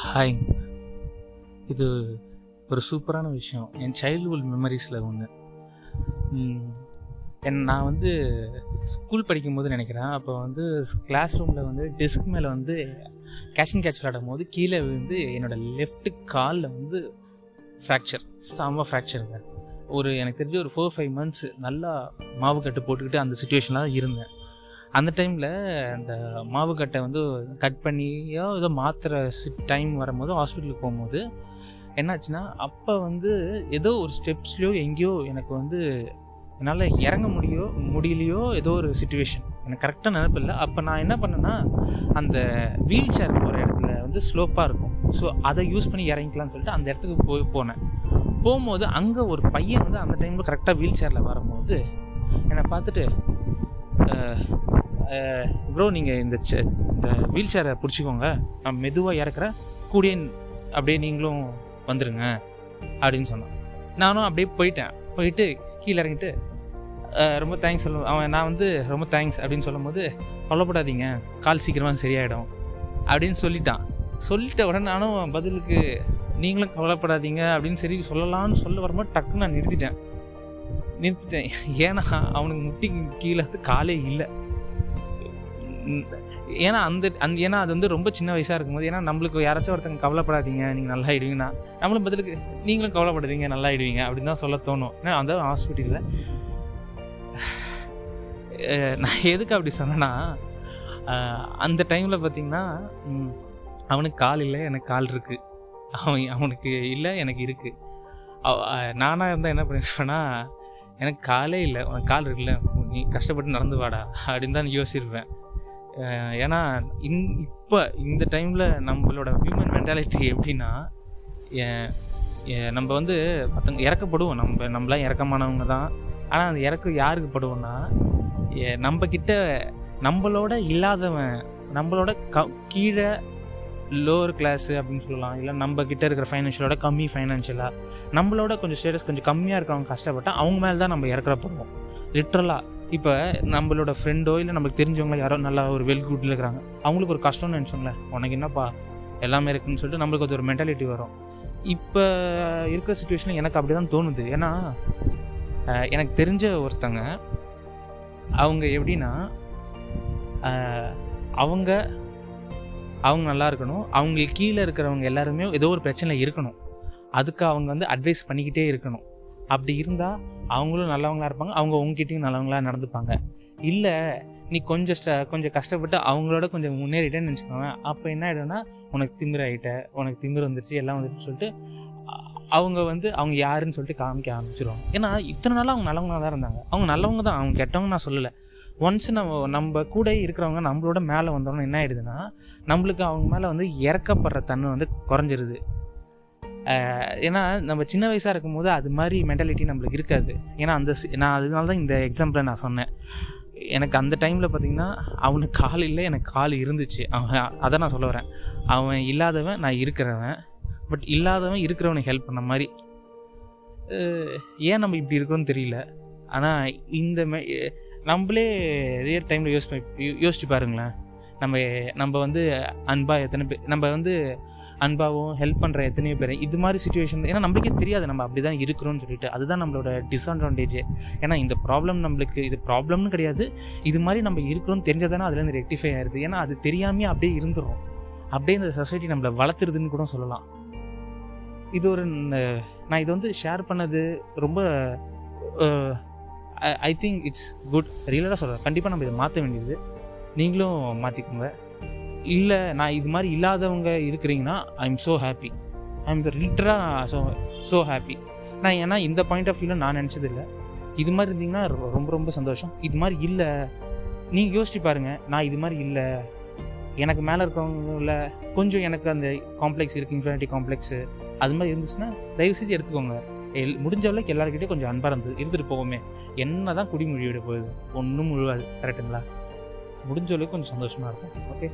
Hi இது ஒரு சூப்பரான விஷயம். என் சைல்டுஹுட் மெமரிஸில் ஒன்று என் நான் வந்து ஸ்கூல் படிக்கும்போது நினைக்கிறேன். அப்போ வந்து கிளாஸ் ரூமில் வந்து டெஸ்க் மேலே வந்து கேஷிங் கேட்ச் விளாடும் போது கீழே விழுந்து என்னோடய லெஃப்ட் காலில் வந்து ஃப்ராக்சர் செம்ம ஃப்ராக்சருங்க ஒரு எனக்கு தெரிஞ்சு ஒரு ஃபோர் ஃபைவ் மந்த்ஸ் நல்லா மாவு கட்டு போட்டுக்கிட்டு அந்த சுச்சுவேஷனில் தான் இருந்தேன். அந்த டைமில் அந்த மாவு கட்டை வந்து கட் பண்ணியோ ஏதோ மாத்திரை டைம் வரும்போது ஹாஸ்பிட்டலுக்கு போகும்போது என்னாச்சுன்னா அப்போ வந்து ஏதோ ஒரு ஸ்டெப்ஸ்லையோ எங்கேயோ எனக்கு வந்து என்னால் இறங்க முடியோ முடியலையோ ஏதோ ஒரு சுச்சுவேஷன் எனக்கு கரெக்டாக நினப்பில்லை அப்போ நான் என்ன பண்ணேன்னா அந்த வீல் சேர் போகிற இடத்துல வந்து ஸ்லோப்பாக இருக்கும். ஸோ அதை யூஸ் பண்ணி இறங்கிக்கலாம்னு சொல்லிட்டு அந்த இடத்துக்கு போய் போனேன். போகும்போது அங்கே ஒரு பையன் வந்து அந்த டைமில் கரெக்டாக வீல் சேரில் வரும்போது என்னை பார்த்துட்டு ப்ரோ நீங்கள் இந்த சே- இந்த வீல் சேரை பிடிச்சிக்கோங்க. நான் மெதுவாக இறக்குறேன். கூடிய அப்படியே நீங்களும் வந்துடுங்க அப்படின்னு சொன்னான். நானும் அப்படியே போயிட்டேன். போயிட்டு கீழே இறங்கிட்டு ரொம்ப தேங்க்ஸ் சொல்ல அவன் நான் வந்து ரொம்ப தேங்க்ஸ் அப்படின்னு சொல்லும்போது கொல்லப்படாதீங்க கால் சீக்கிரமாக சரியாயிடும். அப்படின்னு சொல்லிட்டான். சொல்லிட்ட உடனே நானும் பதிலுக்கு நீங்களும் கவலைப்படாதீங்க. அப்படின்னு சரி சொல்லலாம்னு சொல்ல வரும்போது டக்குன்னு நான் நிறுத்திட்டேன். நிறுத்திட்டேன். ஏன்னா அவனுக்கு முட்டிக்கு கீழே வந்து காலே இல்லை. ஏன்னா அந்த அந்த ஏன்னா அது வந்து ரொம்ப சின்ன வயசாக இருக்கும்போது ஏன்னா நம்மளுக்கு யாராச்சும் ஒருத்தங்க கவலைப்படாதீங்க நீங்கள் நல்லா ஆயிடுவீங்கன்னா நம்மளும் பதிலுக்கு நீங்களும் கவலைப்படாதீங்க நல்லா ஆயிடுவீங்க அப்படின்னு தான் சொல்ல தோணும். ஏன்னா அந்த ஹாஸ்பிட்டலில் நான் எதுக்கு அப்படி சொன்னேன்னா அந்த டைமில் பார்த்தீங்கன்னா அவனுக்கு கால் இல்லை எனக்கு கால் இருக்குது அவன் அவனுக்கு இல்லை எனக்கு இருக்குது நானாக இருந்தால் என்ன பண்ணிருப்பேன்னா எனக்கு காலே இல்லை. உனக்கு கால் இருக்குல்ல நீ கஷ்டப்பட்டு நடந்து வாடா அப்படின்னு தான் யோசிச்சிருப்பேன் ஏன்னா இன் இப்போ இந்த டைமில் நம்மளோட ஹியூமன் மென்டாலிட்டி எப்படின்னா நம்ம வந்து மற்றவங்க இறக்கப்படுவோம். நம்ம நம்மளாம் இறக்கமானவங்க தான். ஆனால் அந்த இறக்க யாருக்கு படுவோம்னா நம்மக்கிட்ட நம்ம நம்மளோட இல்லாதவன் நம்மளோட க கீழே லோவர் கிளாஸு அப்படின்னு சொல்லலாம். இல்லை நம்ம கிட்ட இருக்கிற ஃபைனான்ஷியலோட கம்மி ஃபைனான்ஷியலாக நம்மளோட கொஞ்சம் ஸ்டேட்டஸ் கொஞ்சம் கம்மியாக இருக்கிறவங்க கஷ்டப்பட்டால் அவங்க மேலே தான் நம்ம இறக்குறப்படுவோம் லிட்ரலாக இப்போ நம்மளோட ஃப்ரெண்டோ இல்லை நமக்கு தெரிஞ்சவங்களோ யாரோ நல்லா ஒரு வெல் குட்டில் இருக்கிறாங்க. அவங்களுக்கு ஒரு கஷ்டம்னு நினச்சோங்களேன் உனக்கு என்னப்பா? எல்லாமே இருக்குன்னு சொல்லிட்டு நம்மளுக்கு அது ஒரு மென்டாலிட்டி வரும். இப்போ இருக்கிற சுச்சுவேஷனில் எனக்கு அப்படி தான் தோணுது. ஏன்னா எனக்கு தெரிஞ்ச ஒருத்தங்க அவங்க எப்படின்னா அவங்க அவங்க நல்லா இருக்கணும். அவங்களுக்கு கீழே இருக்கிறவங்க எல்லாருமே ஏதோ ஒரு பிரச்சனை இருக்கணும். அதுக்கு அவங்க வந்து அட்வைஸ் பண்ணிக்கிட்டே இருக்கணும். அப்படி இருந்தால் அவங்களும் நல்லவங்களா இருப்பாங்க. அவங்க உங்ககிட்டையும் நல்லவங்களா நடந்துப்பாங்க. இல்லை நீ கொஞ்சம் ஸ்ட கொஞ்சம் கஷ்டப்பட்டு அவங்களோட கொஞ்சம் முன்னேறிட்டேன்னு நினச்சிக்கோங்க. அப்போ என்ன ஆகிடும்னா உனக்கு திமிர் ஆகிட்ட உனக்கு திமிர் வந்துருச்சு எல்லாம் வந்துருச்சு சொல்லிட்டு அவங்க வந்து அவங்க யாருன்னு சொல்லிட்டு காமிக்க ஆரம்பிச்சிருவாங்க. ஏன்னா இத்தனை நாளாக அவங்க நல்லவங்களாக தான் இருந்தாங்க. அவங்க நல்லவங்க தான். அவங்க கெட்டவங்க நான் சொல்லலை. ஒன்ஸ் நம்ம நம்ம கூட இருக்கிறவங்க நம்மளோட மேலே வந்தோம்னா என்ன ஆயிடுதுன்னா நம்மளுக்கு அவங்க மேலே வந்து இறக்கப்படுற தன்மை வந்து குறைஞ்சிருது. ஏன்னா நம்ம சின்ன வயசாக இருக்கும்போது அது மாதிரி மென்டாலிட்டி நம்மளுக்கு இருக்காது. ஏன்னா அந்த நான் அதனால தான் இந்த எக்ஸாம்பிளை நான் சொன்னேன். எனக்கு அந்த டைமில் பார்த்தீங்கன்னா அவனுக்கு கால் இல்லை எனக்கு கால் இருந்துச்சு. அவன் அதை நான் சொல்ல வரேன். அவன் இல்லாதவன் நான் இருக்கிறவன். பட் இல்லாதவன் இருக்கிறவனுக்கு ஹெல்ப் பண்ண மாதிரி. ஏன் நம்ம இப்படி இருக்கோன்னு தெரியல. ஆனால் இந்த மே நம்மளே ரியல் டைமில் யோசி யோசிச்சு பாருங்களேன். நம்ம நம்ம வந்து அன்பாக எத்தனை பேர் நம்ம வந்து அன்பாகவும் ஹெல்ப் பண்ணுற எத்தனையோ பேர். இது மாதிரி சுச்சுவேஷன் ஏன்னா நம்மளுக்கே தெரியாது. நம்ம அப்படி தான் இருக்கிறோம்னு சொல்லிட்டு. அதுதான் நம்மளோட டிஸ்அட்வான்டேஜ் ஏன்னா இந்த ப்ராப்ளம் நம்மளுக்கு இது ப்ராப்ளம்னு கிடையாது. இது மாதிரி நம்ம இருக்கிறோம்னு தெரிஞ்சதானே அதுலேருந்து ரெக்டிஃபை ஆயிருது. ஏன்னா அது தெரியாமே அப்படியே இருந்துரும். அப்படியே இந்த சொசைட்டி நம்மளை வளர்த்துறதுன்னு கூட சொல்லலாம். இது ஒரு நான் இது வந்து ஷேர் பண்ணது ரொம்ப ஐ திங்க் இட்ஸ் குட் ரியலாக சொல்கிறேன் கண்டிப்பாக நம்ம இதை மாற்ற வேண்டியது. நீங்களும் மாற்றிக்கோங்க இல்லை நான் இது மாதிரி இல்லாதவங்க இருக்கிறீங்கன்னா I am so happy I am லிட்டராக so so happy நான் ஏன்னா இந்த பாயிண்ட் ஆஃப் வியூவில் நான் நினச்சது இல்லை இது மாதிரி இருந்தீங்கன்னா ரொ- ரொம்ப ரொம்ப சந்தோஷம். இது மாதிரி இல்லை. நீங்கள் யோசிச்சு பாருங்கள் நான் இது மாதிரி இல்லை. எனக்கு மேலே இருக்கவங்கள கொஞ்சம் எனக்கு அந்த காம்ப்ளெக்ஸ் இருக்குது இன்ஃபினிட்டி காம்ப்ளெக்ஸு அது மாதிரி இருந்துச்சுன்னா தயவு செஞ்சு எடுத்துக்கோங்க. எல் முடிஞ்ச அளவுக்கு எல்லாருக்கிட்டையும் கொஞ்சம் அன்பாக இருந்து இருந்துட்டு போவோமே. என்ன தான் குடிமொழி விட போகுது ஒன்றும் முழுவாது கரெக்டுங்களா முடிஞ்ச அளவுக்கு கொஞ்சம் சந்தோஷமாக இருக்கும். ஓகே